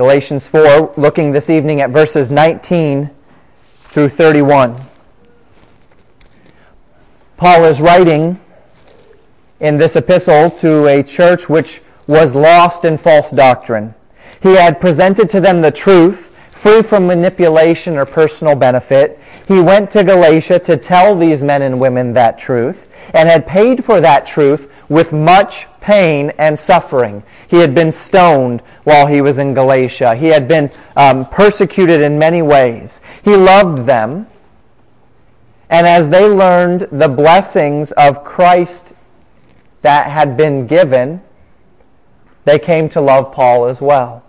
Galatians 4, looking this evening at verses 19 through 31. Paul is writing in this epistle to a church which was lost in false doctrine. He had presented to them the truth, free from manipulation or personal benefit. He went to Galatia to tell these men and women that truth and had paid for that truth with much pain and suffering. He had been stoned while he was in Galatia. He had been um, persecuted in many ways. He loved them. And as they learned the blessings of Christ that had been given, they came to love Paul as well.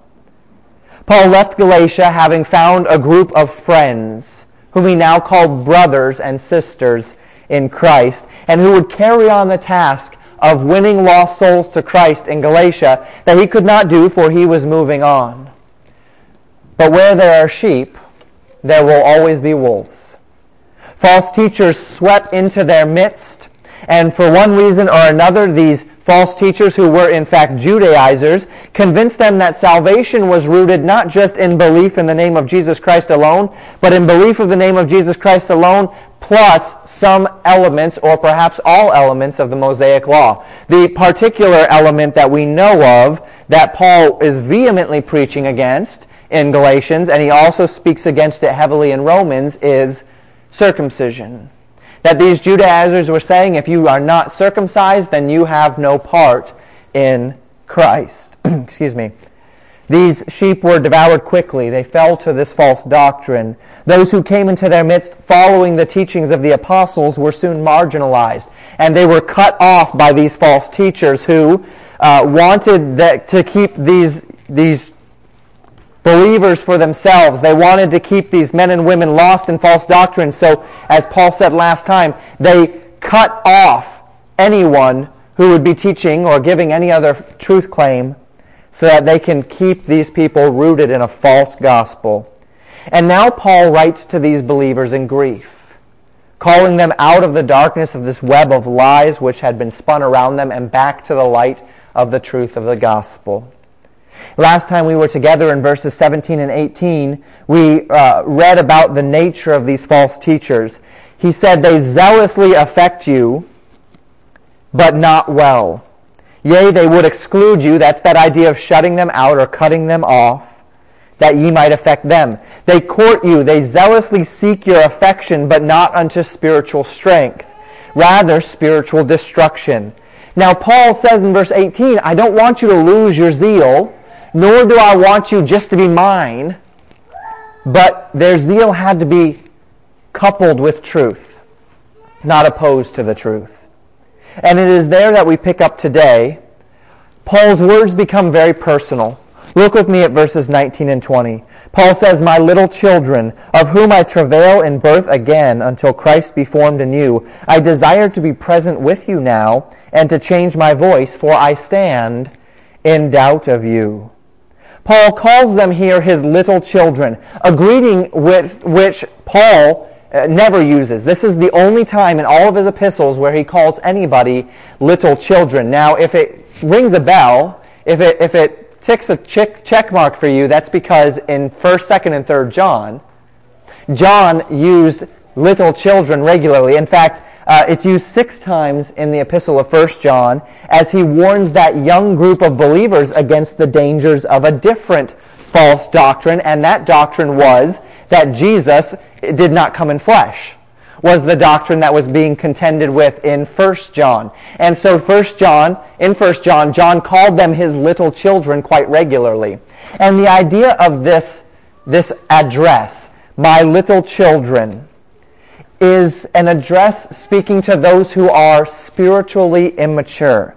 Paul left Galatia having found a group of friends whom he now called brothers and sisters in Christ and who would carry on the task of winning lost souls to Christ in Galatia that he could not do for he was moving on. But where there are sheep, there will always be wolves. False teachers swept into their midst, and for one reason or another, these false teachers who were in fact Judaizers convinced them that salvation was rooted not just in belief in the name of Jesus Christ alone, but in belief of the name of Jesus Christ alone plus some elements or perhaps all elements of the Mosaic Law. The particular element that we know of that Paul is vehemently preaching against in Galatians, and he also speaks against it heavily in Romans, is circumcision. That these Judaizers were saying, if you are not circumcised, then you have no part in Christ. Excuse me. These sheep were devoured quickly. They fell to this false doctrine. Those who came into their midst following the teachings of the apostles were soon marginalized. And they were cut off by these false teachers who uh, wanted to keep these, these believers for themselves. They wanted to keep these men and women lost in false doctrine. So, as Paul said last time, they cut off anyone who would be teaching or giving any other truth claim so that they can keep these people rooted in a false gospel. And now Paul writes to these believers in grief, calling them out of the darkness of this web of lies which had been spun around them and back to the light of the truth of the gospel. Last time we were together in verses 17 and 18, we uh, read about the nature of these false teachers. He said, They zealously affect you, but not well. Yea, they would exclude you. That's that idea of shutting them out or cutting them off, that ye might affect them. They court you. They zealously seek your affection, but not unto spiritual strength. Rather, spiritual destruction. Now, Paul says in verse 18, I don't want you to lose your zeal, nor do I want you just to be mine, but their zeal had to be coupled with truth, not opposed to the truth. And it is there that we pick up today. Paul's words become very personal. Look with me at verses 19 and 20. Paul says, My little children, of whom I travail in birth again until Christ be formed you, I desire to be present with you now and to change my voice, for I stand in doubt of you. Paul calls them here his little children, a greeting with which Paul uh, never uses. This is the only time in all of his epistles where he calls anybody little children. Now, if it rings a bell, if it, if it ticks a check, check mark for you, that's because in 1st, 2nd, and 3rd John, John used little children regularly. In fact, uh, it's used six times in the epistle of 1 John as he warns that young group of believers against the dangers of a different false doctrine, and that doctrine was that Jesus did not come in flesh was the doctrine that was being contended with in 1 John. And so 1 John, in 1 John, John called them his little children quite regularly. And the idea of this, this address, my little children, is an address speaking to those who are spiritually immature.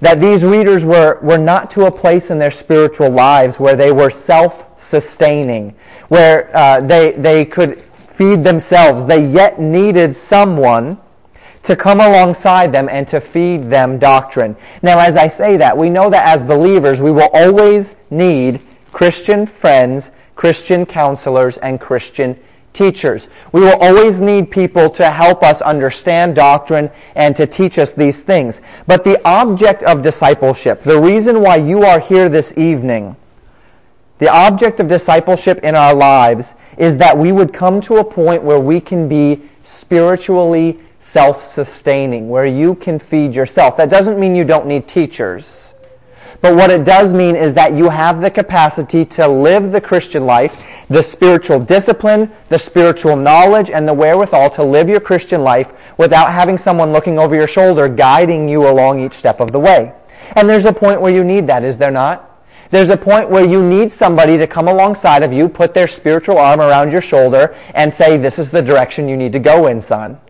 That these readers were, were not to a place in their spiritual lives where they were self-sustaining, where uh, they, they could feed themselves. They yet needed someone to come alongside them and to feed them doctrine. Now, as I say that, we know that as believers, we will always need Christian friends, Christian counselors, and Christian teachers. We will always need people to help us understand doctrine and to teach us these things. But the object of discipleship, the reason why you are here this evening, The object of discipleship in our lives is that we would come to a point where we can be spiritually self-sustaining, where you can feed yourself. That doesn't mean you don't need teachers. But what it does mean is that you have the capacity to live the Christian life, the spiritual discipline, the spiritual knowledge, and the wherewithal to live your Christian life without having someone looking over your shoulder guiding you along each step of the way. And there's a point where you need that, is there not? There's a point where you need somebody to come alongside of you, put their spiritual arm around your shoulder, and say, this is the direction you need to go in, son.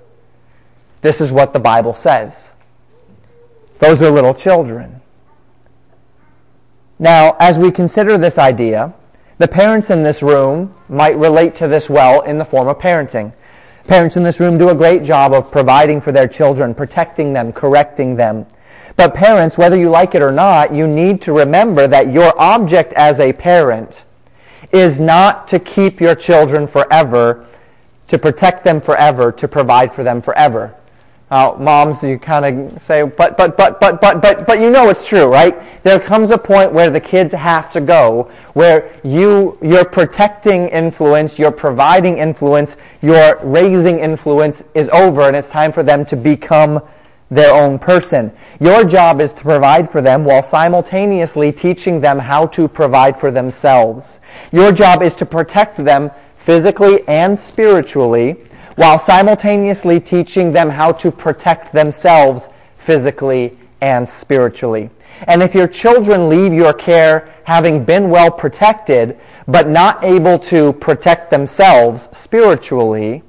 This is what the Bible says. Those are little children. Now, as we consider this idea, the parents in this room might relate to this well in the form of parenting. Parents in this room do a great job of providing for their children, protecting them, correcting them, but parents, whether you like it or not, you need to remember that your object as a parent is not to keep your children forever, to protect them forever, to provide for them forever. Uh, moms, you kind of say, but, but, but, but, but, but, but you know it's true, right? There comes a point where the kids have to go, where you, your protecting influence, your providing influence, your raising influence is over, and it's time for them to become their own person. Your job is to provide for them while simultaneously teaching them how to provide for themselves. Your job is to protect them physically and spiritually while simultaneously teaching them how to protect themselves physically and spiritually. And if your children leave your care having been well protected, but not able to protect themselves spiritually,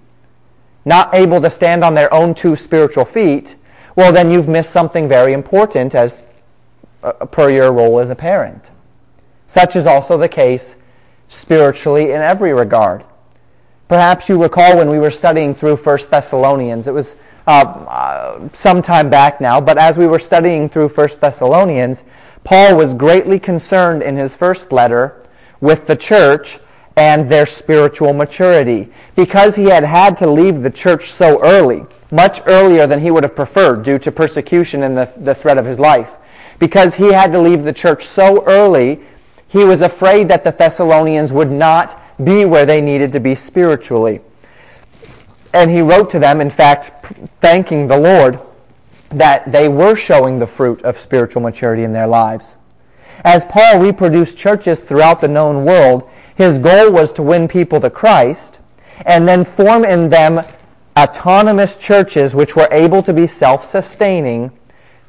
not able to stand on their own two spiritual feet, well, then you've missed something very important as uh, per your role as a parent. Such is also the case spiritually in every regard. Perhaps you recall when we were studying through 1 Thessalonians. It was uh, uh, some time back now, but as we were studying through 1 Thessalonians, Paul was greatly concerned in his first letter with the church and their spiritual maturity. Because he had had to leave the church so early, much earlier than he would have preferred due to persecution and the, the threat of his life. Because he had to leave the church so early, he was afraid that the Thessalonians would not be where they needed to be spiritually. And he wrote to them, in fact, thanking the Lord that they were showing the fruit of spiritual maturity in their lives. As Paul reproduced churches throughout the known world, his goal was to win people to Christ and then form in them autonomous churches which were able to be self-sustaining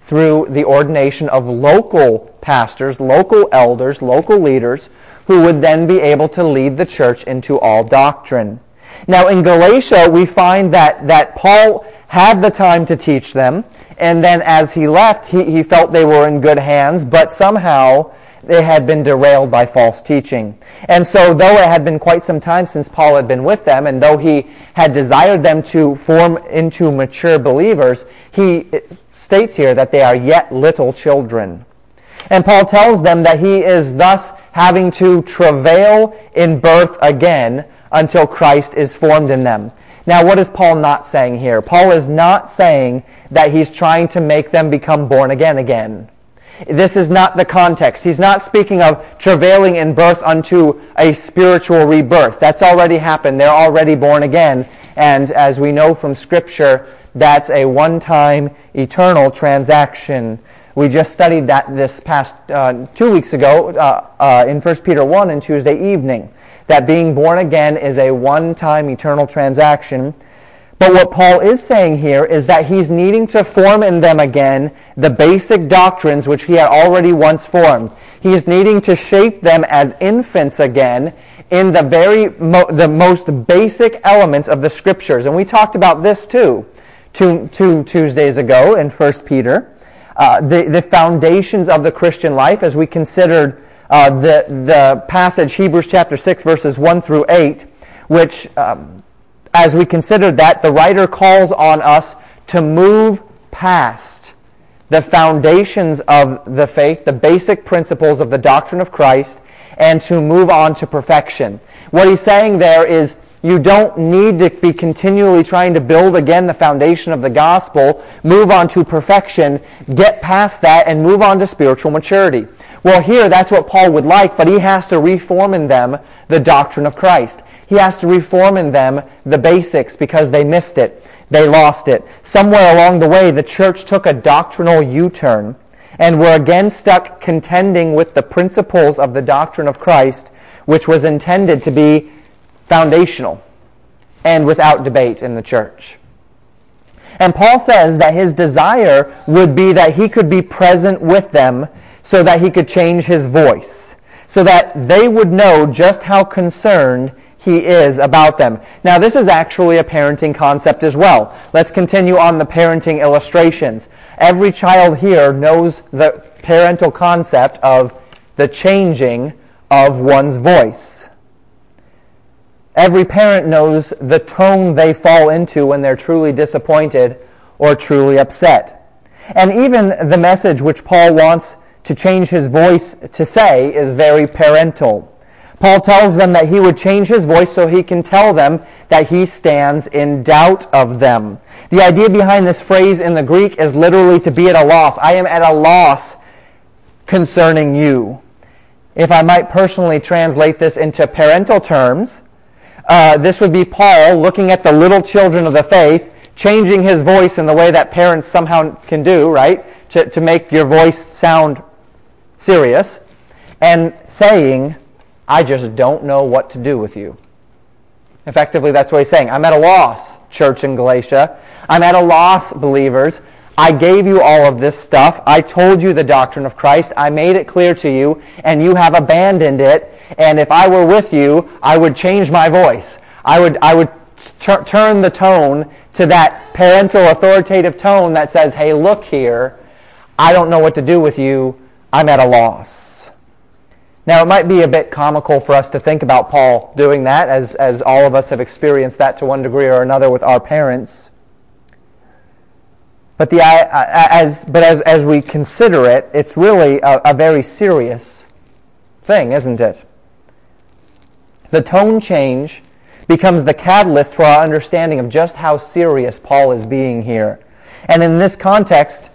through the ordination of local pastors, local elders, local leaders, who would then be able to lead the church into all doctrine. Now in Galatia, we find that, that Paul had the time to teach them, and then as he left, he, he felt they were in good hands, but somehow they had been derailed by false teaching. And so though it had been quite some time since Paul had been with them, and though he had desired them to form into mature believers, he states here that they are yet little children. And Paul tells them that he is thus having to travail in birth again until Christ is formed in them. Now, what is Paul not saying here? Paul is not saying that he's trying to make them become born again again. This is not the context. He's not speaking of travailing in birth unto a spiritual rebirth. That's already happened. They're already born again. And as we know from Scripture, that's a one-time eternal transaction. We just studied that this past uh, two weeks ago uh, uh, in 1 Peter 1 on Tuesday evening. That being born again is a one-time eternal transaction but what Paul is saying here is that he's needing to form in them again the basic doctrines which he had already once formed. He's needing to shape them as infants again in the very mo- the most basic elements of the scriptures. And we talked about this too, two, two Tuesdays ago in 1 Peter. Uh, the, the foundations of the Christian life as we considered uh, the, the passage Hebrews chapter 6 verses 1 through 8, which um, as we consider that, the writer calls on us to move past the foundations of the faith, the basic principles of the doctrine of Christ, and to move on to perfection. What he's saying there is you don't need to be continually trying to build again the foundation of the gospel, move on to perfection, get past that, and move on to spiritual maturity. Well, here that's what Paul would like, but he has to reform in them the doctrine of Christ. He has to reform in them the basics because they missed it. They lost it. Somewhere along the way, the church took a doctrinal U-turn and were again stuck contending with the principles of the doctrine of Christ, which was intended to be foundational and without debate in the church. And Paul says that his desire would be that he could be present with them so that he could change his voice, so that they would know just how concerned he is about them. Now, this is actually a parenting concept as well. Let's continue on the parenting illustrations. Every child here knows the parental concept of the changing of one's voice. Every parent knows the tone they fall into when they're truly disappointed or truly upset. And even the message which Paul wants to change his voice to say is very parental. Paul tells them that he would change his voice so he can tell them that he stands in doubt of them. The idea behind this phrase in the Greek is literally to be at a loss. I am at a loss concerning you. If I might personally translate this into parental terms, uh, this would be Paul looking at the little children of the faith, changing his voice in the way that parents somehow can do, right? To, to make your voice sound serious, and saying, I just don't know what to do with you. Effectively, that's what he's saying. I'm at a loss, church in Galatia. I'm at a loss, believers. I gave you all of this stuff. I told you the doctrine of Christ. I made it clear to you, and you have abandoned it. And if I were with you, I would change my voice. I would, I would t- turn the tone to that parental authoritative tone that says, hey, look here. I don't know what to do with you. I'm at a loss. Now, it might be a bit comical for us to think about Paul doing that, as, as all of us have experienced that to one degree or another with our parents. But, the, as, but as, as we consider it, it's really a, a very serious thing, isn't it? The tone change becomes the catalyst for our understanding of just how serious Paul is being here. And in this context,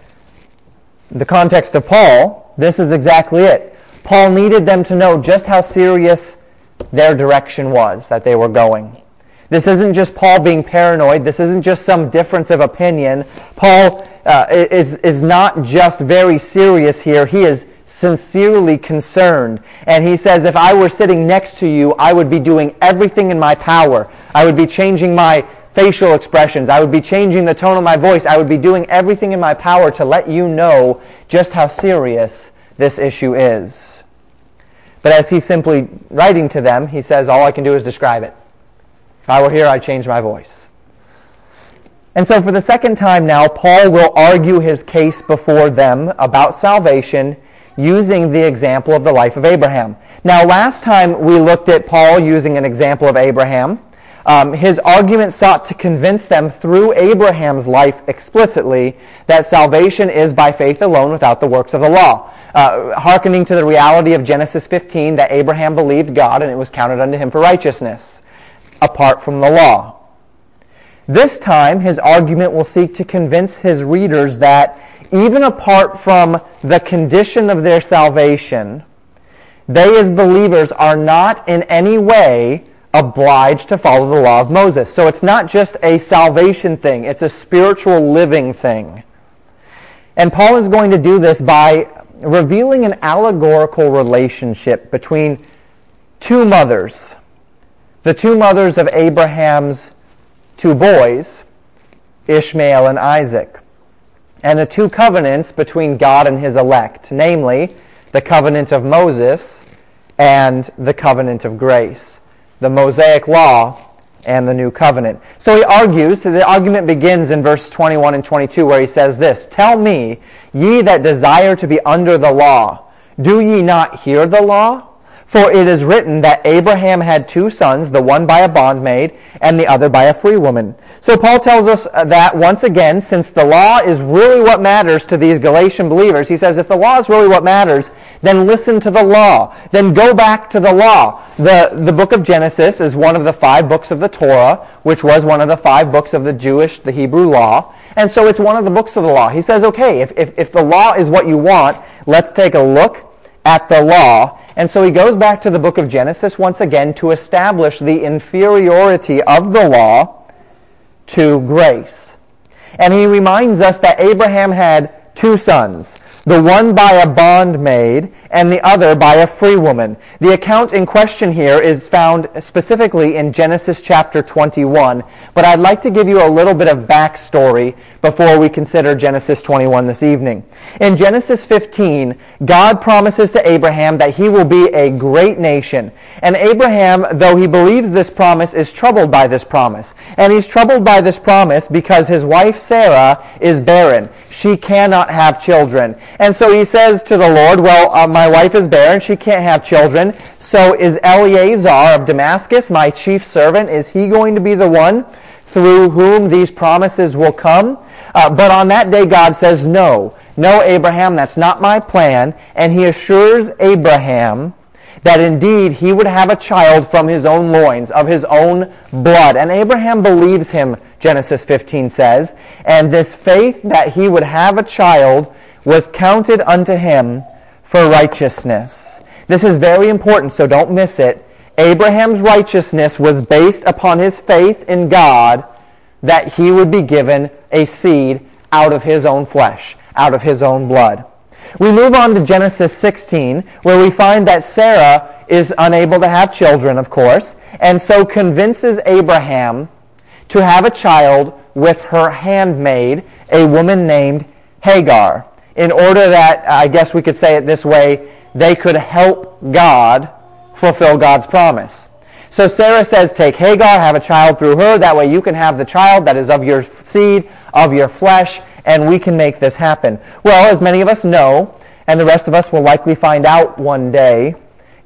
the context of Paul, this is exactly it. Paul needed them to know just how serious their direction was that they were going. This isn't just Paul being paranoid. This isn't just some difference of opinion. Paul uh, is, is not just very serious here. He is sincerely concerned. And he says, if I were sitting next to you, I would be doing everything in my power. I would be changing my facial expressions. I would be changing the tone of my voice. I would be doing everything in my power to let you know just how serious this issue is. But as he's simply writing to them, he says, all I can do is describe it. If I were here, I'd change my voice. And so for the second time now, Paul will argue his case before them about salvation using the example of the life of Abraham. Now, last time we looked at Paul using an example of Abraham. Um, his argument sought to convince them through Abraham's life explicitly that salvation is by faith alone without the works of the law uh, hearkening to the reality of Genesis 15 that Abraham believed God and it was counted unto him for righteousness, apart from the law. This time, his argument will seek to convince his readers that even apart from the condition of their salvation, they as believers are not in any way obliged to follow the law of Moses. So it's not just a salvation thing, it's a spiritual living thing. And Paul is going to do this by revealing an allegorical relationship between two mothers, the two mothers of Abraham's two boys, Ishmael and Isaac, and the two covenants between God and his elect, namely the covenant of Moses and the covenant of grace, the Mosaic law and the new covenant. So he argues, so the argument begins in verse 21 and 22 where he says this, Tell me, ye that desire to be under the law, do ye not hear the law? For it is written that Abraham had two sons, the one by a bondmaid and the other by a free woman. So Paul tells us uh, that once again, since the law is really what matters to these Galatian believers, he says if the law is really what matters, then listen to the law. Then go back to the law. The, the book of Genesis is one of the five books of the Torah, which was one of the five books of the Jewish, the Hebrew law. And so it's one of the books of the law. He says, okay, if, if, if the law is what you want, let's take a look at the law. And so he goes back to the book of Genesis once again to establish the inferiority of the law to grace. And he reminds us that Abraham had two sons the one by a bondmaid and the other by a free woman. The account in question here is found specifically in Genesis chapter 21, but I'd like to give you a little bit of backstory before we consider Genesis 21 this evening. In Genesis 15, God promises to Abraham that he will be a great nation. And Abraham, though he believes this promise, is troubled by this promise. And he's troubled by this promise because his wife Sarah is barren. She cannot have children. And so he says to the Lord, well, uh, my wife is barren. She can't have children. So is Eleazar of Damascus, my chief servant, is he going to be the one through whom these promises will come? Uh, but on that day, God says, no. No, Abraham, that's not my plan. And he assures Abraham that indeed he would have a child from his own loins, of his own blood. And Abraham believes him, Genesis 15 says. And this faith that he would have a child was counted unto him for righteousness. This is very important, so don't miss it. Abraham's righteousness was based upon his faith in God that he would be given a seed out of his own flesh, out of his own blood. We move on to Genesis 16, where we find that Sarah is unable to have children, of course, and so convinces Abraham to have a child with her handmaid, a woman named Hagar in order that, uh, I guess we could say it this way, they could help God fulfill God's promise. So Sarah says, take Hagar, have a child through her. That way you can have the child that is of your seed, of your flesh, and we can make this happen. Well, as many of us know, and the rest of us will likely find out one day,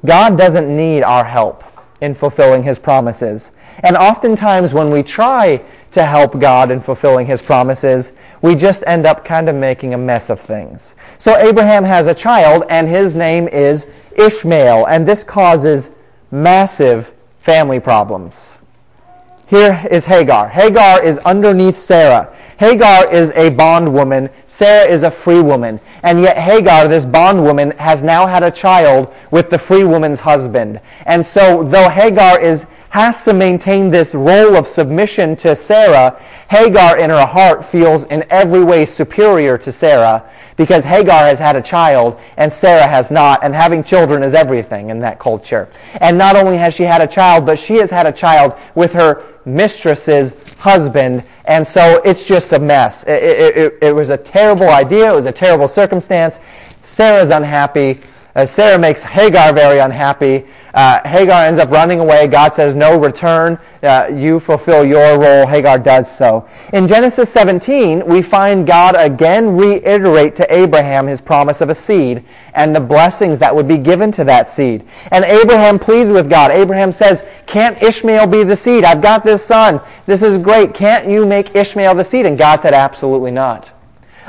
God doesn't need our help in fulfilling his promises. And oftentimes when we try to help God in fulfilling his promises, we just end up kind of making a mess of things. So Abraham has a child, and his name is Ishmael, and this causes massive family problems. Here is Hagar. Hagar is underneath Sarah. Hagar is a bondwoman. Sarah is a free woman. And yet Hagar, this bondwoman, has now had a child with the free woman's husband. And so though Hagar is has to maintain this role of submission to Sarah, Hagar in her heart feels in every way superior to Sarah because Hagar has had a child and Sarah has not, and having children is everything in that culture. And not only has she had a child, but she has had a child with her mistress's husband, and so it's just a mess. It, it, it, it was a terrible idea. It was a terrible circumstance. Sarah's unhappy. Uh, Sarah makes Hagar very unhappy. Uh, Hagar ends up running away. God says, no, return. Uh, you fulfill your role. Hagar does so. In Genesis 17, we find God again reiterate to Abraham his promise of a seed and the blessings that would be given to that seed. And Abraham pleads with God. Abraham says, can't Ishmael be the seed? I've got this son. This is great. Can't you make Ishmael the seed? And God said, absolutely not.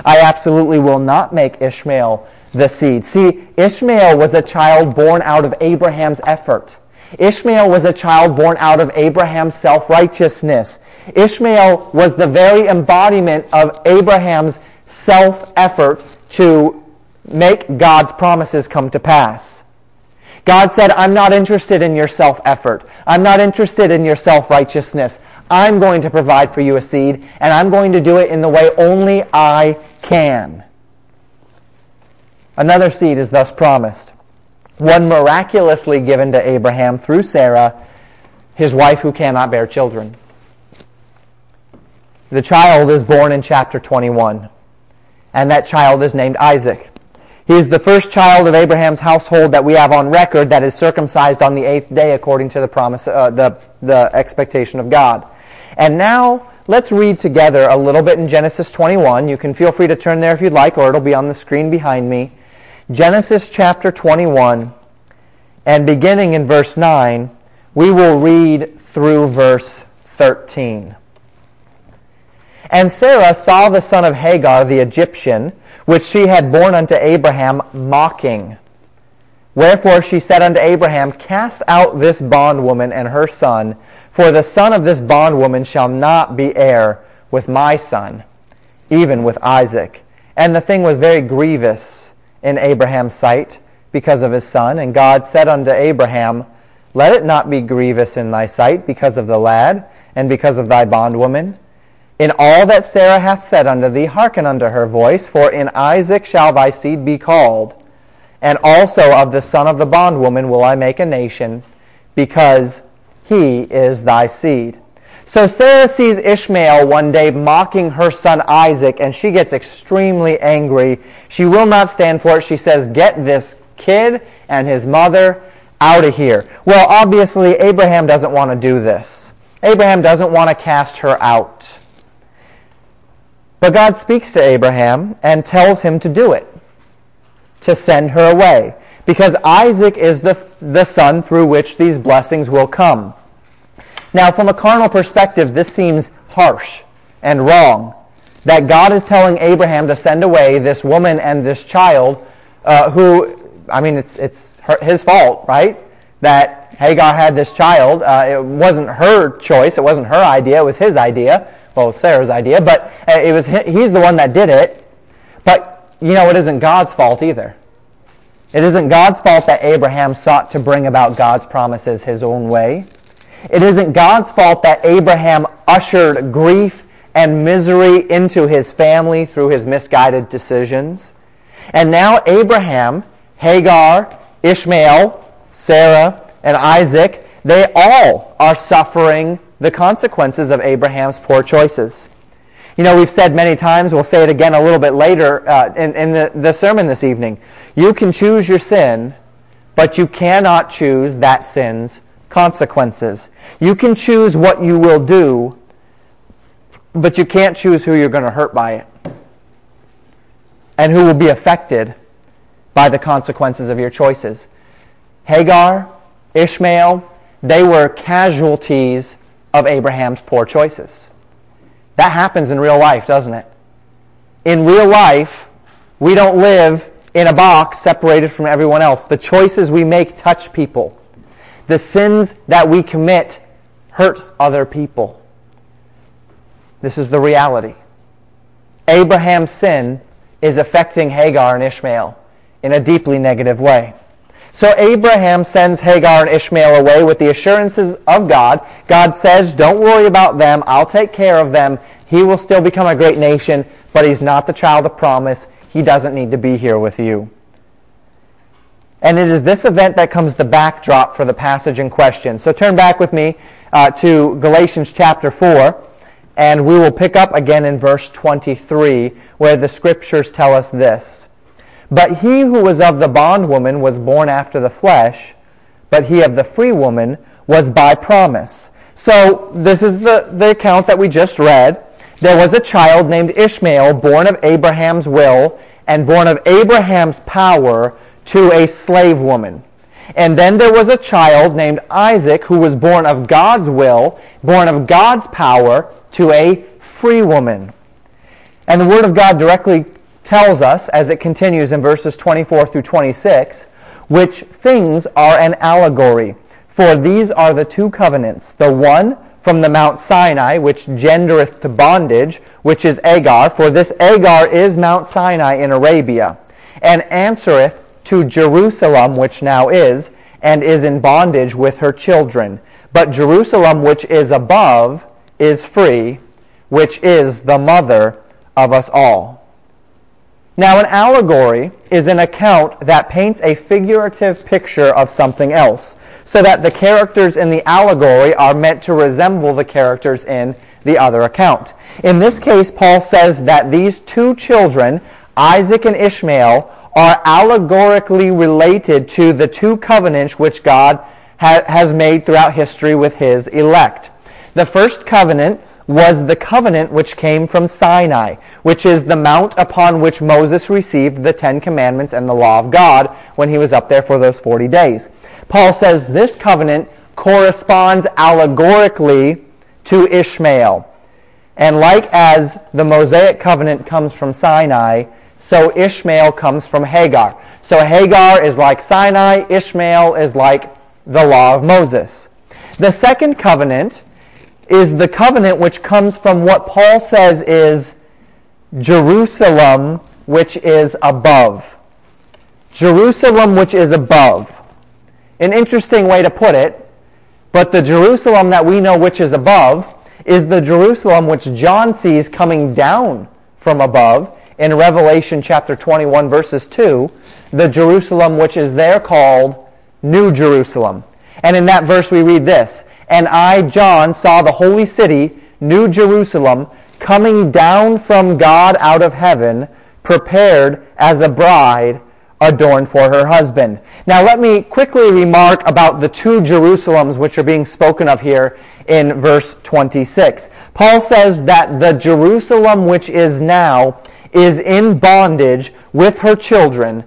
I absolutely will not make Ishmael the seed. See, Ishmael was a child born out of Abraham's effort. Ishmael was a child born out of Abraham's self-righteousness. Ishmael was the very embodiment of Abraham's self-effort to make God's promises come to pass. God said, I'm not interested in your self-effort. I'm not interested in your self-righteousness. I'm going to provide for you a seed, and I'm going to do it in the way only I can. Another seed is thus promised, one miraculously given to Abraham through Sarah, his wife who cannot bear children. The child is born in chapter 21, and that child is named Isaac. He is the first child of Abraham's household that we have on record that is circumcised on the eighth day according to the promise, uh, the, the expectation of God. And now let's read together a little bit in Genesis 21. You can feel free to turn there if you'd like, or it'll be on the screen behind me. Genesis chapter 21, and beginning in verse 9, we will read through verse 13. And Sarah saw the son of Hagar the Egyptian, which she had borne unto Abraham, mocking. Wherefore she said unto Abraham, Cast out this bondwoman and her son, for the son of this bondwoman shall not be heir with my son, even with Isaac. And the thing was very grievous in Abraham's sight because of his son. And God said unto Abraham, Let it not be grievous in thy sight because of the lad, and because of thy bondwoman. In all that Sarah hath said unto thee, hearken unto her voice, for in Isaac shall thy seed be called. And also of the son of the bondwoman will I make a nation, because he is thy seed. So Sarah sees Ishmael one day mocking her son Isaac, and she gets extremely angry. She will not stand for it. She says, Get this kid and his mother out of here. Well, obviously, Abraham doesn't want to do this. Abraham doesn't want to cast her out. But God speaks to Abraham and tells him to do it, to send her away, because Isaac is the, the son through which these blessings will come. Now, from a carnal perspective, this seems harsh and wrong that God is telling Abraham to send away this woman and this child uh, who I mean, it's, it's her, his fault, right? That Hagar had this child. Uh, it wasn't her choice. It wasn't her idea. It was his idea. Well, Sarah's idea, but uh, it was he's the one that did it. But, you know, it isn't God's fault either. It isn't God's fault that Abraham sought to bring about God's promises his own way. It isn't God's fault that Abraham ushered grief and misery into his family through his misguided decisions. And now Abraham Hagar, Ishmael, Sarah, and Isaac, they all are suffering the consequences of Abraham's poor choices. You know, we've said many times, we'll say it again a little bit later uh, in, in the, the sermon this evening. You can choose your sin, but you cannot choose that sin's consequences. You can choose what you will do, but you can't choose who you're going to hurt by it and who will be affected by the consequences of your choices. Hagar, Ishmael, they were casualties of Abraham's poor choices. That happens in real life, doesn't it? In real life, we don't live in a box separated from everyone else. The choices we make touch people. The sins that we commit hurt other people. This is the reality. Abraham's sin is affecting Hagar and Ishmael in a deeply negative way. So Abraham sends Hagar and Ishmael away with the assurances of God. God says, don't worry about them. I'll take care of them. He will still become a great nation, but he's not the child of promise. He doesn't need to be here with you. And it is this event that comes the backdrop for the passage in question. So turn back with me uh, to Galatians chapter 4, and we will pick up again in verse 23, where the scriptures tell us this. But he who was of the bondwoman was born after the flesh, but he of the free woman was by promise. So this is the, the account that we just read. There was a child named Ishmael, born of Abraham's will and born of Abraham's power to a slave woman. And then there was a child named Isaac who was born of God's will, born of God's power to a free woman. And the Word of God directly tells us, as it continues in verses 24 through 26, which things are an allegory. For these are the two covenants, the one from the Mount Sinai, which gendereth to bondage, which is Agar, for this Agar is Mount Sinai in Arabia, and answereth to Jerusalem, which now is, and is in bondage with her children. But Jerusalem, which is above, is free, which is the mother of us all. Now, an allegory is an account that paints a figurative picture of something else, so that the characters in the allegory are meant to resemble the characters in the other account. In this case, Paul says that these two children, Isaac and Ishmael, are allegorically related to the two covenants which God ha- has made throughout history with his elect. The first covenant was the covenant which came from Sinai, which is the mount upon which Moses received the Ten Commandments and the law of God when he was up there for those 40 days. Paul says this covenant corresponds allegorically to Ishmael. And like as the Mosaic covenant comes from Sinai, so Ishmael comes from Hagar. So Hagar is like Sinai, Ishmael is like the law of Moses. The second covenant is the covenant which comes from what Paul says is Jerusalem, which is above. Jerusalem which is above. An interesting way to put it, but the Jerusalem that we know which is above is the Jerusalem which John sees coming down from above in Revelation chapter 21 verses 2, the Jerusalem which is there called New Jerusalem. And in that verse we read this, And I, John, saw the holy city, New Jerusalem, coming down from God out of heaven, prepared as a bride adorned for her husband. Now let me quickly remark about the two Jerusalems which are being spoken of here in verse 26. Paul says that the Jerusalem which is now is in bondage with her children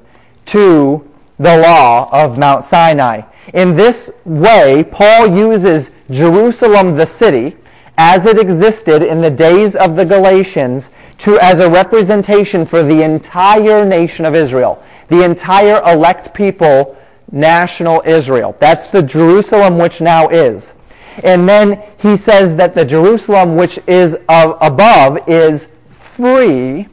to the law of Mount Sinai. In this way, Paul uses Jerusalem the city as it existed in the days of the Galatians to as a representation for the entire nation of Israel, the entire elect people, national Israel. That's the Jerusalem which now is. And then he says that the Jerusalem which is above is free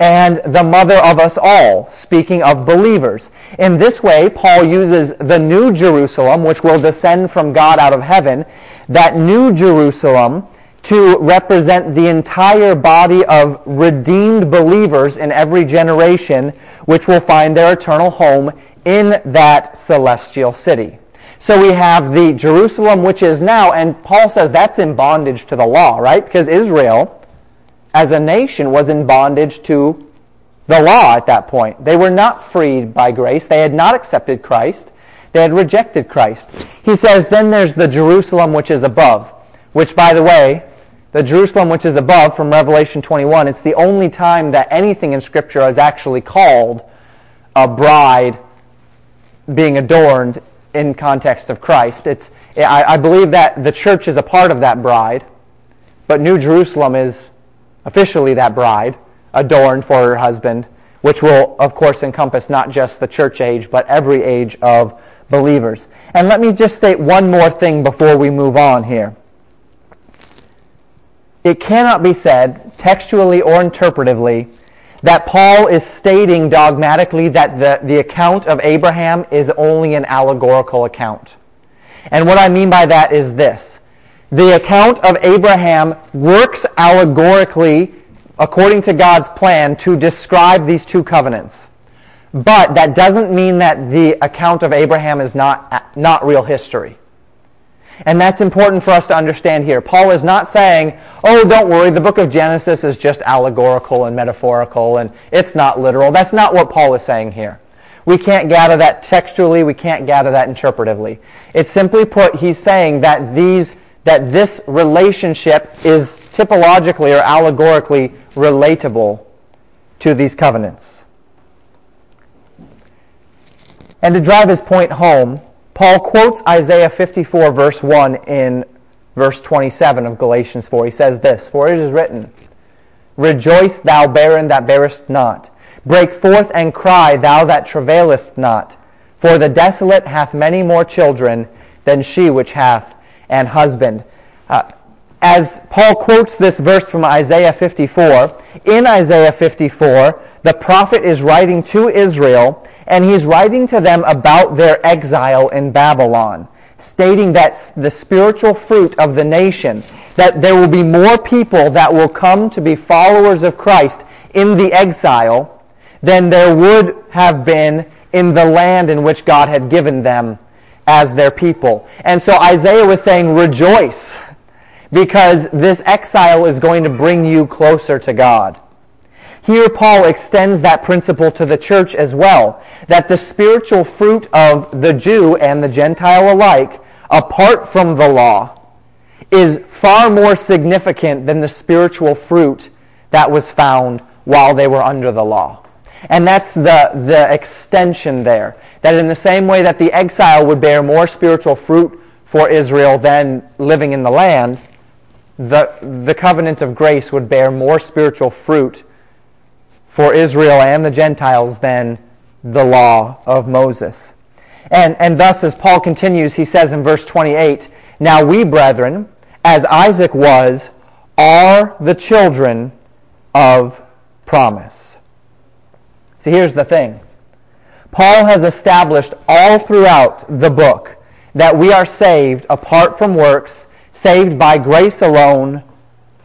and the mother of us all, speaking of believers. In this way, Paul uses the new Jerusalem, which will descend from God out of heaven, that new Jerusalem to represent the entire body of redeemed believers in every generation, which will find their eternal home in that celestial city. So we have the Jerusalem which is now, and Paul says that's in bondage to the law, right? Because Israel, as a nation was in bondage to the law at that point. They were not freed by grace. They had not accepted Christ. They had rejected Christ. He says, then there's the Jerusalem which is above, which, by the way, the Jerusalem which is above from Revelation 21, it's the only time that anything in Scripture is actually called a bride being adorned in context of Christ. It's, I, I believe that the church is a part of that bride, but New Jerusalem is officially that bride, adorned for her husband, which will, of course, encompass not just the church age, but every age of believers. And let me just state one more thing before we move on here. It cannot be said, textually or interpretively, that Paul is stating dogmatically that the, the account of Abraham is only an allegorical account. And what I mean by that is this the account of Abraham works allegorically according to God's plan to describe these two covenants. But that doesn't mean that the account of Abraham is not, not real history. And that's important for us to understand here. Paul is not saying, oh, don't worry, the book of Genesis is just allegorical and metaphorical and it's not literal. That's not what Paul is saying here. We can't gather that textually. We can't gather that interpretively. It's simply put, he's saying that these that this relationship is typologically or allegorically relatable to these covenants. And to drive his point home, Paul quotes Isaiah 54 verse 1 in verse 27 of Galatians 4. He says this, For it is written, Rejoice, thou barren that bearest not. Break forth and cry, thou that travailest not. For the desolate hath many more children than she which hath and husband. Uh, as Paul quotes this verse from Isaiah 54, in Isaiah 54, the prophet is writing to Israel, and he's writing to them about their exile in Babylon, stating that the spiritual fruit of the nation, that there will be more people that will come to be followers of Christ in the exile than there would have been in the land in which God had given them as their people. And so Isaiah was saying, rejoice, because this exile is going to bring you closer to God. Here Paul extends that principle to the church as well, that the spiritual fruit of the Jew and the Gentile alike, apart from the law, is far more significant than the spiritual fruit that was found while they were under the law. And that's the, the extension there. That in the same way that the exile would bear more spiritual fruit for Israel than living in the land, the, the covenant of grace would bear more spiritual fruit for Israel and the Gentiles than the law of Moses. And, and thus, as Paul continues, he says in verse 28, Now we, brethren, as Isaac was, are the children of promise. See, here's the thing. Paul has established all throughout the book that we are saved apart from works, saved by grace alone,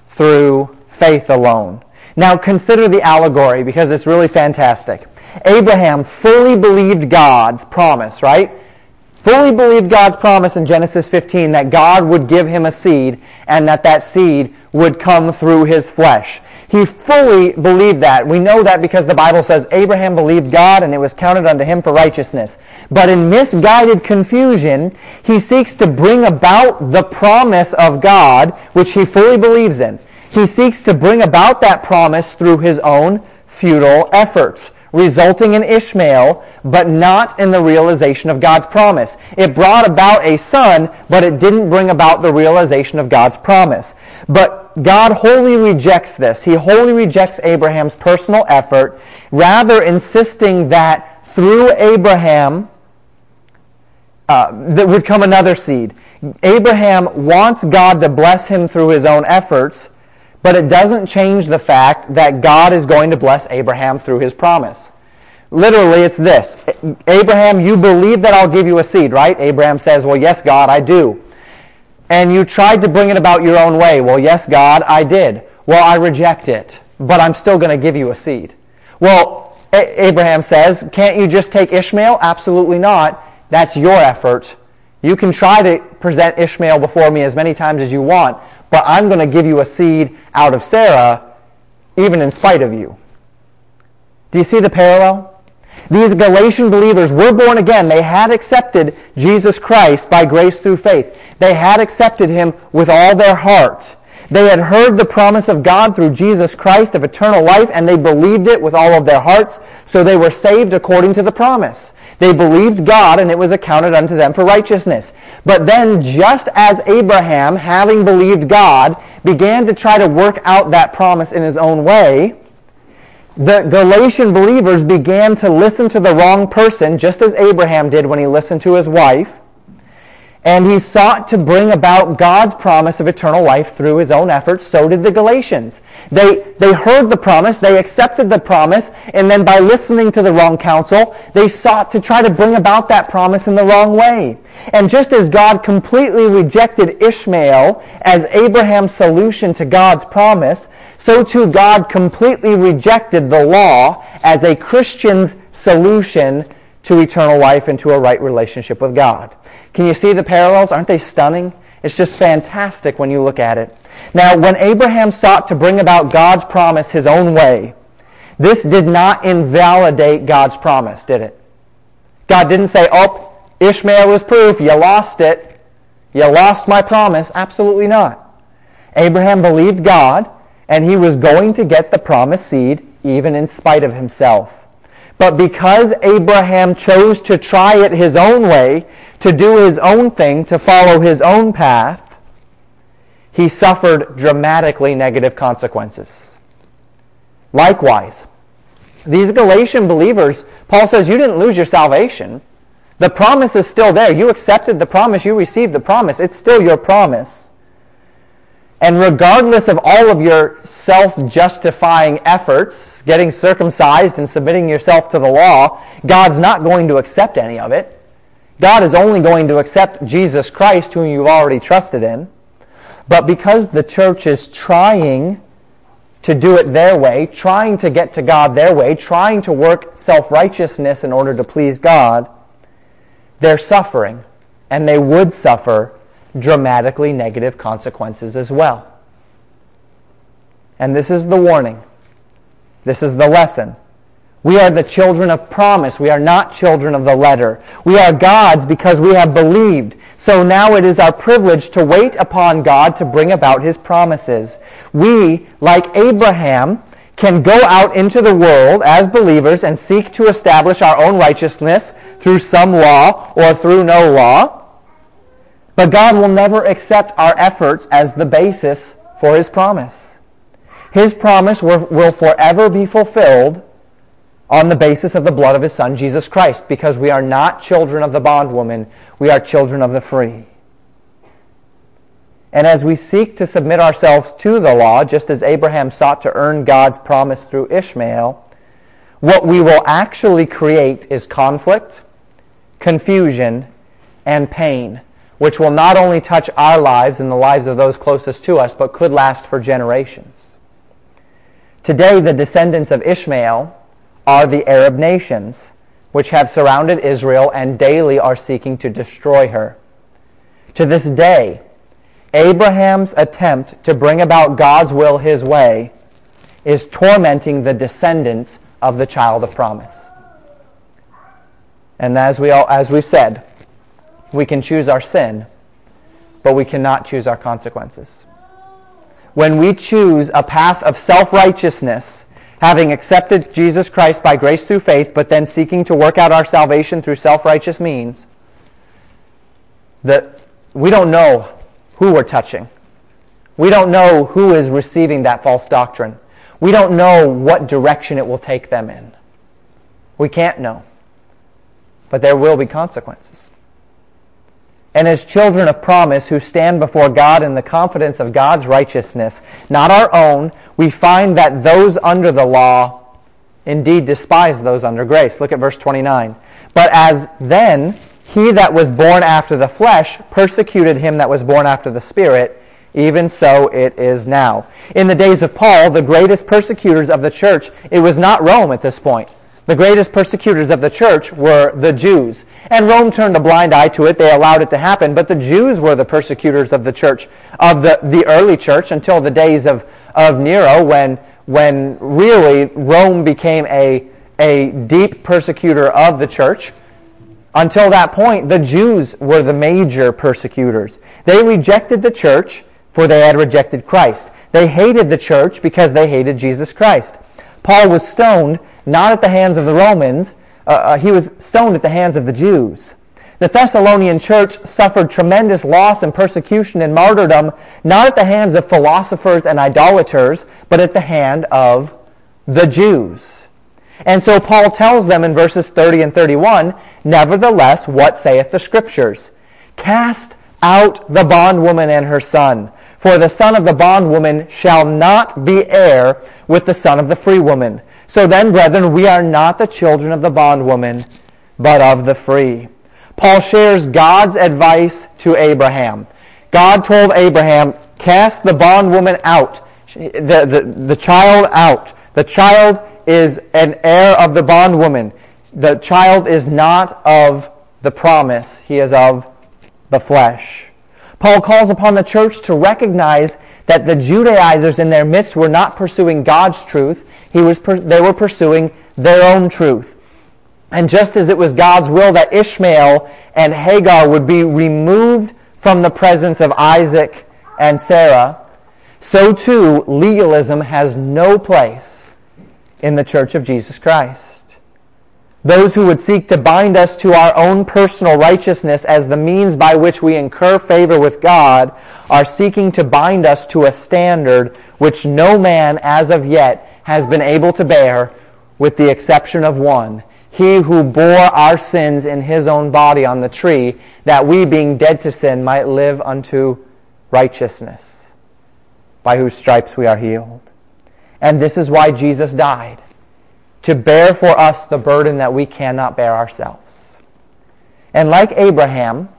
through faith alone. Now consider the allegory because it's really fantastic. Abraham fully believed God's promise, right? Fully believed God's promise in Genesis 15 that God would give him a seed and that that seed would come through his flesh. He fully believed that. We know that because the Bible says Abraham believed God and it was counted unto him for righteousness. But in misguided confusion, he seeks to bring about the promise of God, which he fully believes in. He seeks to bring about that promise through his own futile efforts resulting in Ishmael, but not in the realization of God's promise. It brought about a son, but it didn't bring about the realization of God's promise. But God wholly rejects this. He wholly rejects Abraham's personal effort, rather insisting that through Abraham, uh, there would come another seed. Abraham wants God to bless him through his own efforts, but it doesn't change the fact that God is going to bless Abraham through his promise. Literally, it's this. Abraham, you believe that I'll give you a seed, right? Abraham says, well, yes, God, I do. And you tried to bring it about your own way. Well, yes, God, I did. Well, I reject it, but I'm still going to give you a seed. Well, Abraham says, can't you just take Ishmael? Absolutely not. That's your effort. You can try to present Ishmael before me as many times as you want, but I'm going to give you a seed out of Sarah, even in spite of you. Do you see the parallel? These Galatian believers were born again. They had accepted Jesus Christ by grace through faith. They had accepted him with all their heart. They had heard the promise of God through Jesus Christ of eternal life, and they believed it with all of their hearts, so they were saved according to the promise. They believed God, and it was accounted unto them for righteousness. But then, just as Abraham, having believed God, began to try to work out that promise in his own way, the Galatian believers began to listen to the wrong person, just as Abraham did when he listened to his wife, and he sought to bring about God's promise of eternal life through his own efforts. So did the Galatians. They, they heard the promise, they accepted the promise, and then by listening to the wrong counsel, they sought to try to bring about that promise in the wrong way. And just as God completely rejected Ishmael as Abraham's solution to God's promise, so too God completely rejected the law as a Christian's solution to eternal life and to a right relationship with God. Can you see the parallels? Aren't they stunning? It's just fantastic when you look at it. Now, when Abraham sought to bring about God's promise his own way, this did not invalidate God's promise, did it? God didn't say, oh, Ishmael is proof, you lost it. You lost my promise. Absolutely not. Abraham believed God, and he was going to get the promised seed even in spite of himself. But because Abraham chose to try it his own way, to do his own thing, to follow his own path, he suffered dramatically negative consequences. Likewise, these Galatian believers, Paul says, you didn't lose your salvation. The promise is still there. You accepted the promise. You received the promise. It's still your promise. And regardless of all of your self-justifying efforts, getting circumcised and submitting yourself to the law, God's not going to accept any of it. God is only going to accept Jesus Christ, whom you've already trusted in. But because the church is trying to do it their way, trying to get to God their way, trying to work self-righteousness in order to please God, they're suffering. And they would suffer dramatically negative consequences as well. And this is the warning. This is the lesson. We are the children of promise. We are not children of the letter. We are God's because we have believed. So now it is our privilege to wait upon God to bring about his promises. We, like Abraham, can go out into the world as believers and seek to establish our own righteousness through some law or through no law. But God will never accept our efforts as the basis for his promise. His promise will, forever be fulfilled on the basis of the blood of his son, Jesus Christ, because we are not children of the bondwoman, we are children of the free. And as we seek to submit ourselves to the law, just as Abraham sought to earn God's promise through Ishmael, what we will actually create is conflict, confusion, and pain, which will not only touch our lives and the lives of those closest to us, but could last for generations. Today, the descendants of Ishmael are the Arab nations, which have surrounded Israel and daily are seeking to destroy her. To this day, Abraham's attempt to bring about God's will his way is tormenting the descendants of the child of promise. And as we all, as we've said, we can choose our sin, but we cannot choose our consequences. When we choose a path of self-righteousness, having accepted Jesus Christ by grace through faith, but then seeking to work out our salvation through self-righteous means, that we don't know who we're touching. We don't know who is receiving that false doctrine. We don't know what direction it will take them in. We can't know. But there will be consequences. And as children of promise who stand before God in the confidence of God's righteousness, not our own, we find that those under the law indeed despise those under grace. Look at verse 29. But as then he that was born after the flesh persecuted him that was born after the Spirit, even so it is now. In the days of Paul, the greatest persecutors of the church, it was not Rome at this point. The greatest persecutors of the church were the Jews. And Rome turned a blind eye to it. They allowed it to happen. But the Jews were the persecutors of the church, of the, the early church until the days of, of Nero when, when really Rome became a, a deep persecutor of the church. Until that point, the Jews were the major persecutors. They rejected the church for they had rejected Christ. They hated the church because they hated Jesus Christ. Paul was stoned not at the hands of the Romans, uh, uh, he was stoned at the hands of the Jews. The Thessalonian church suffered tremendous loss and persecution and martyrdom, not at the hands of philosophers and idolaters, but at the hand of the Jews. And so Paul tells them in verses 30 and 31, Nevertheless, what saith the Scriptures? Cast out the bondwoman and her son, for the son of the bondwoman shall not be heir with the son of the free woman. So then, brethren, we are not the children of the bondwoman, but of the free. Paul shares God's advice to Abraham. God told Abraham, cast the bondwoman out, the, the, the child out. The child is an heir of the bondwoman. The child is not of the promise. He is of the flesh. Paul calls upon the church to recognize that the Judaizers in their midst were not pursuing God's truth. He was per- they were pursuing their own truth. And just as it was God's will that Ishmael and Hagar would be removed from the presence of Isaac and Sarah, so too legalism has no place in the church of Jesus Christ. Those who would seek to bind us to our own personal righteousness as the means by which we incur favor with God are seeking to bind us to a standard which no man as of yet has been able to bear with the exception of one, he who bore our sins in his own body on the tree, that we being dead to sin might live unto righteousness, by whose stripes we are healed. And this is why Jesus died to bear for us the burden that we cannot bear ourselves. And like Abraham,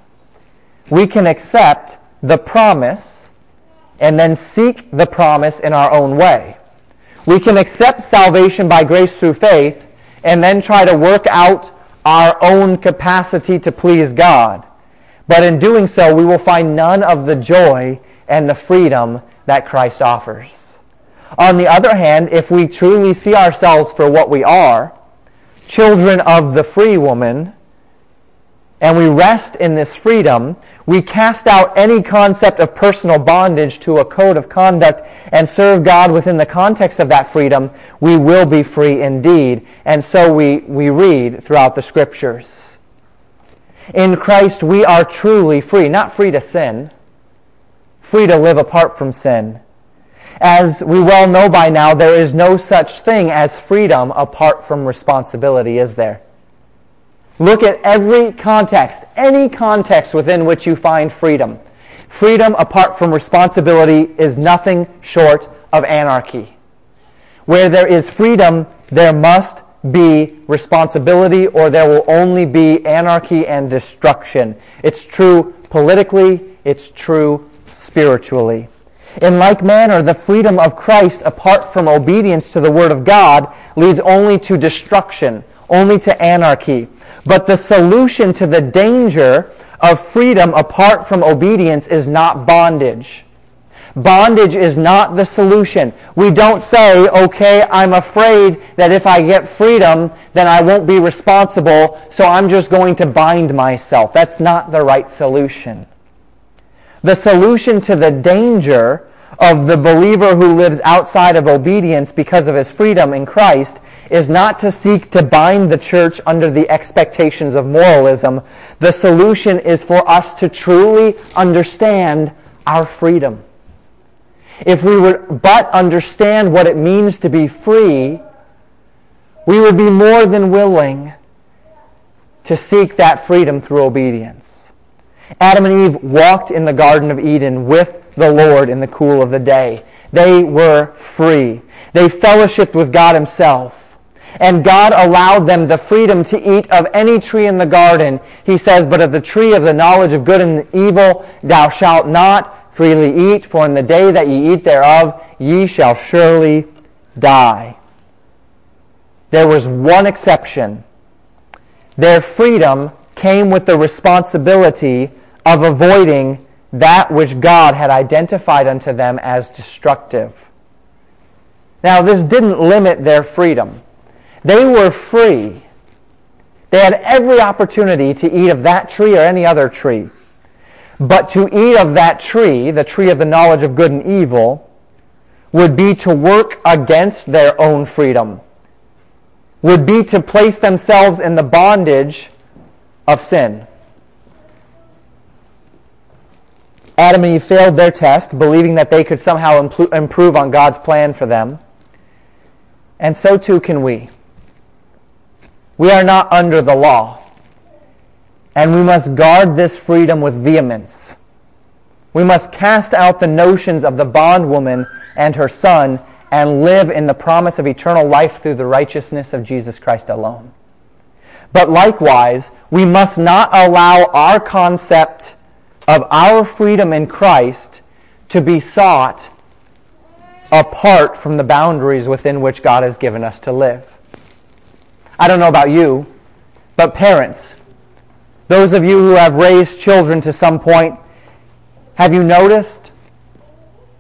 we can accept the promise and then seek the promise in our own way. We can accept salvation by grace through faith and then try to work out our own capacity to please God. But in doing so, we will find none of the joy and the freedom that Christ offers. On the other hand, if we truly see ourselves for what we are, children of the free woman, and we rest in this freedom, we cast out any concept of personal bondage to a code of conduct and serve God within the context of that freedom, we will be free indeed. And so we, we read throughout the scriptures. In Christ, we are truly free, not free to sin, free to live apart from sin as we well know by now, there is no such thing as freedom apart from responsibility, is there? Look at every context, any context within which you find freedom. Freedom apart from responsibility is nothing short of anarchy. Where there is freedom, there must be responsibility or there will only be anarchy and destruction. It's true politically, it's true spiritually. In like manner, the freedom of Christ apart from obedience to the Word of God leads only to destruction, only to anarchy. But the solution to the danger of freedom apart from obedience is not bondage. Bondage is not the solution. We don't say, okay, I'm afraid that if I get freedom, then I won't be responsible, so I'm just going to bind myself. That's not the right solution. The solution to the danger of the believer who lives outside of obedience because of his freedom in Christ is not to seek to bind the church under the expectations of moralism. The solution is for us to truly understand our freedom. If we would but understand what it means to be free, we would be more than willing to seek that freedom through obedience. Adam and Eve walked in the Garden of Eden with the Lord in the cool of the day. They were free. They fellowshiped with God himself. And God allowed them the freedom to eat of any tree in the garden. He says, but of the tree of the knowledge of good and evil thou shalt not freely eat, for in the day that ye eat thereof ye shall surely die. There was one exception. Their freedom came with the responsibility of avoiding that which God had identified unto them as destructive. Now, this didn't limit their freedom. They were free. They had every opportunity to eat of that tree or any other tree. But to eat of that tree, the tree of the knowledge of good and evil, would be to work against their own freedom, would be to place themselves in the bondage of sin. Adam and Eve failed their test, believing that they could somehow improve on God's plan for them. And so too can we. We are not under the law. And we must guard this freedom with vehemence. We must cast out the notions of the bondwoman and her son and live in the promise of eternal life through the righteousness of Jesus Christ alone. But likewise, we must not allow our concept of our freedom in Christ to be sought apart from the boundaries within which God has given us to live. I don't know about you, but parents, those of you who have raised children to some point, have you noticed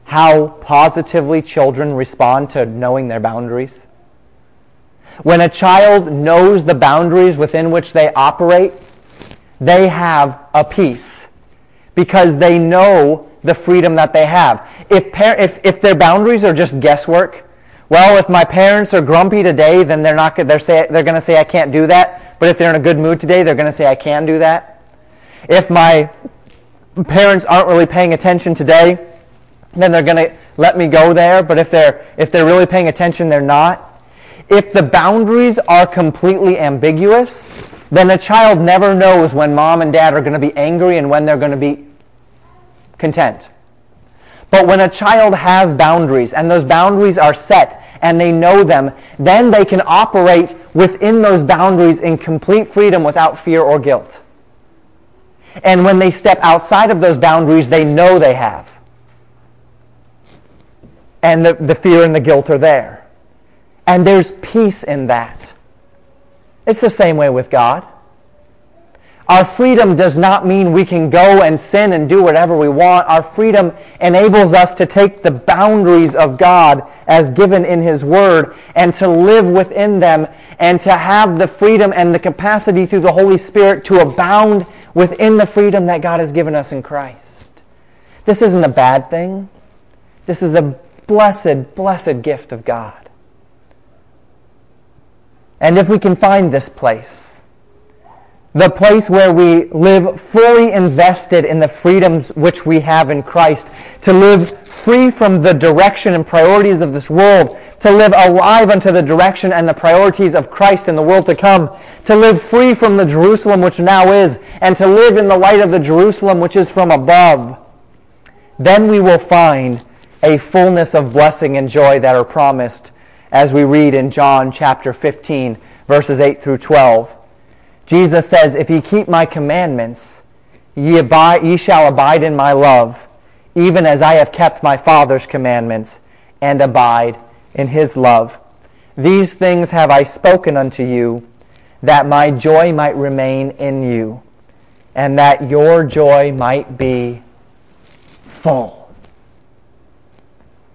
how positively children respond to knowing their boundaries? When a child knows the boundaries within which they operate, they have a peace because they know the freedom that they have. If, par- if, if their boundaries are just guesswork, well, if my parents are grumpy today, then they're not they're say they're going to say I can't do that. But if they're in a good mood today, they're going to say I can do that. If my parents aren't really paying attention today, then they're going to let me go there. But if they're if they're really paying attention, they're not. If the boundaries are completely ambiguous, then a child never knows when mom and dad are going to be angry and when they're going to be content. But when a child has boundaries and those boundaries are set and they know them, then they can operate within those boundaries in complete freedom without fear or guilt. And when they step outside of those boundaries, they know they have. And the, the fear and the guilt are there. And there's peace in that. It's the same way with God. Our freedom does not mean we can go and sin and do whatever we want. Our freedom enables us to take the boundaries of God as given in His Word and to live within them and to have the freedom and the capacity through the Holy Spirit to abound within the freedom that God has given us in Christ. This isn't a bad thing. This is a blessed, blessed gift of God. And if we can find this place, the place where we live fully invested in the freedoms which we have in Christ, to live free from the direction and priorities of this world, to live alive unto the direction and the priorities of Christ in the world to come, to live free from the Jerusalem which now is, and to live in the light of the Jerusalem which is from above, then we will find a fullness of blessing and joy that are promised as we read in John chapter 15, verses 8 through 12. Jesus says, If ye keep my commandments, ye, abide, ye shall abide in my love, even as I have kept my Father's commandments, and abide in his love. These things have I spoken unto you, that my joy might remain in you, and that your joy might be full.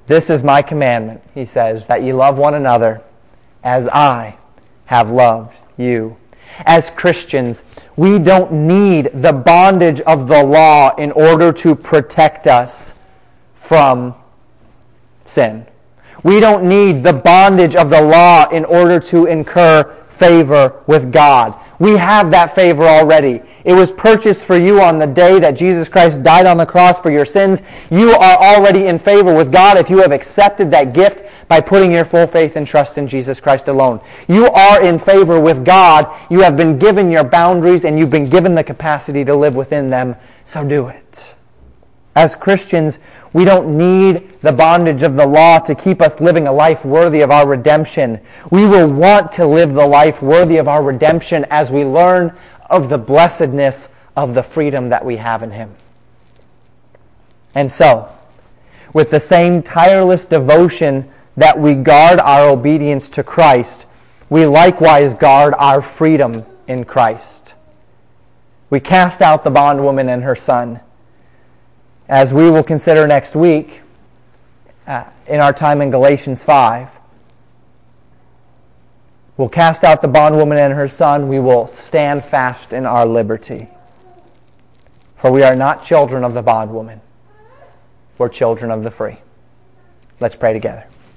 This is my commandment, he says, that ye love one another as I have loved you. As Christians, we don't need the bondage of the law in order to protect us from sin. We don't need the bondage of the law in order to incur favor with God. We have that favor already. It was purchased for you on the day that Jesus Christ died on the cross for your sins. You are already in favor with God if you have accepted that gift by putting your full faith and trust in Jesus Christ alone. You are in favor with God. You have been given your boundaries and you've been given the capacity to live within them. So do it. As Christians, we don't need the bondage of the law to keep us living a life worthy of our redemption. We will want to live the life worthy of our redemption as we learn of the blessedness of the freedom that we have in Him. And so, with the same tireless devotion that we guard our obedience to Christ, we likewise guard our freedom in Christ. We cast out the bondwoman and her son as we will consider next week uh, in our time in Galatians 5. We'll cast out the bondwoman and her son. We will stand fast in our liberty. For we are not children of the bondwoman. We're children of the free. Let's pray together.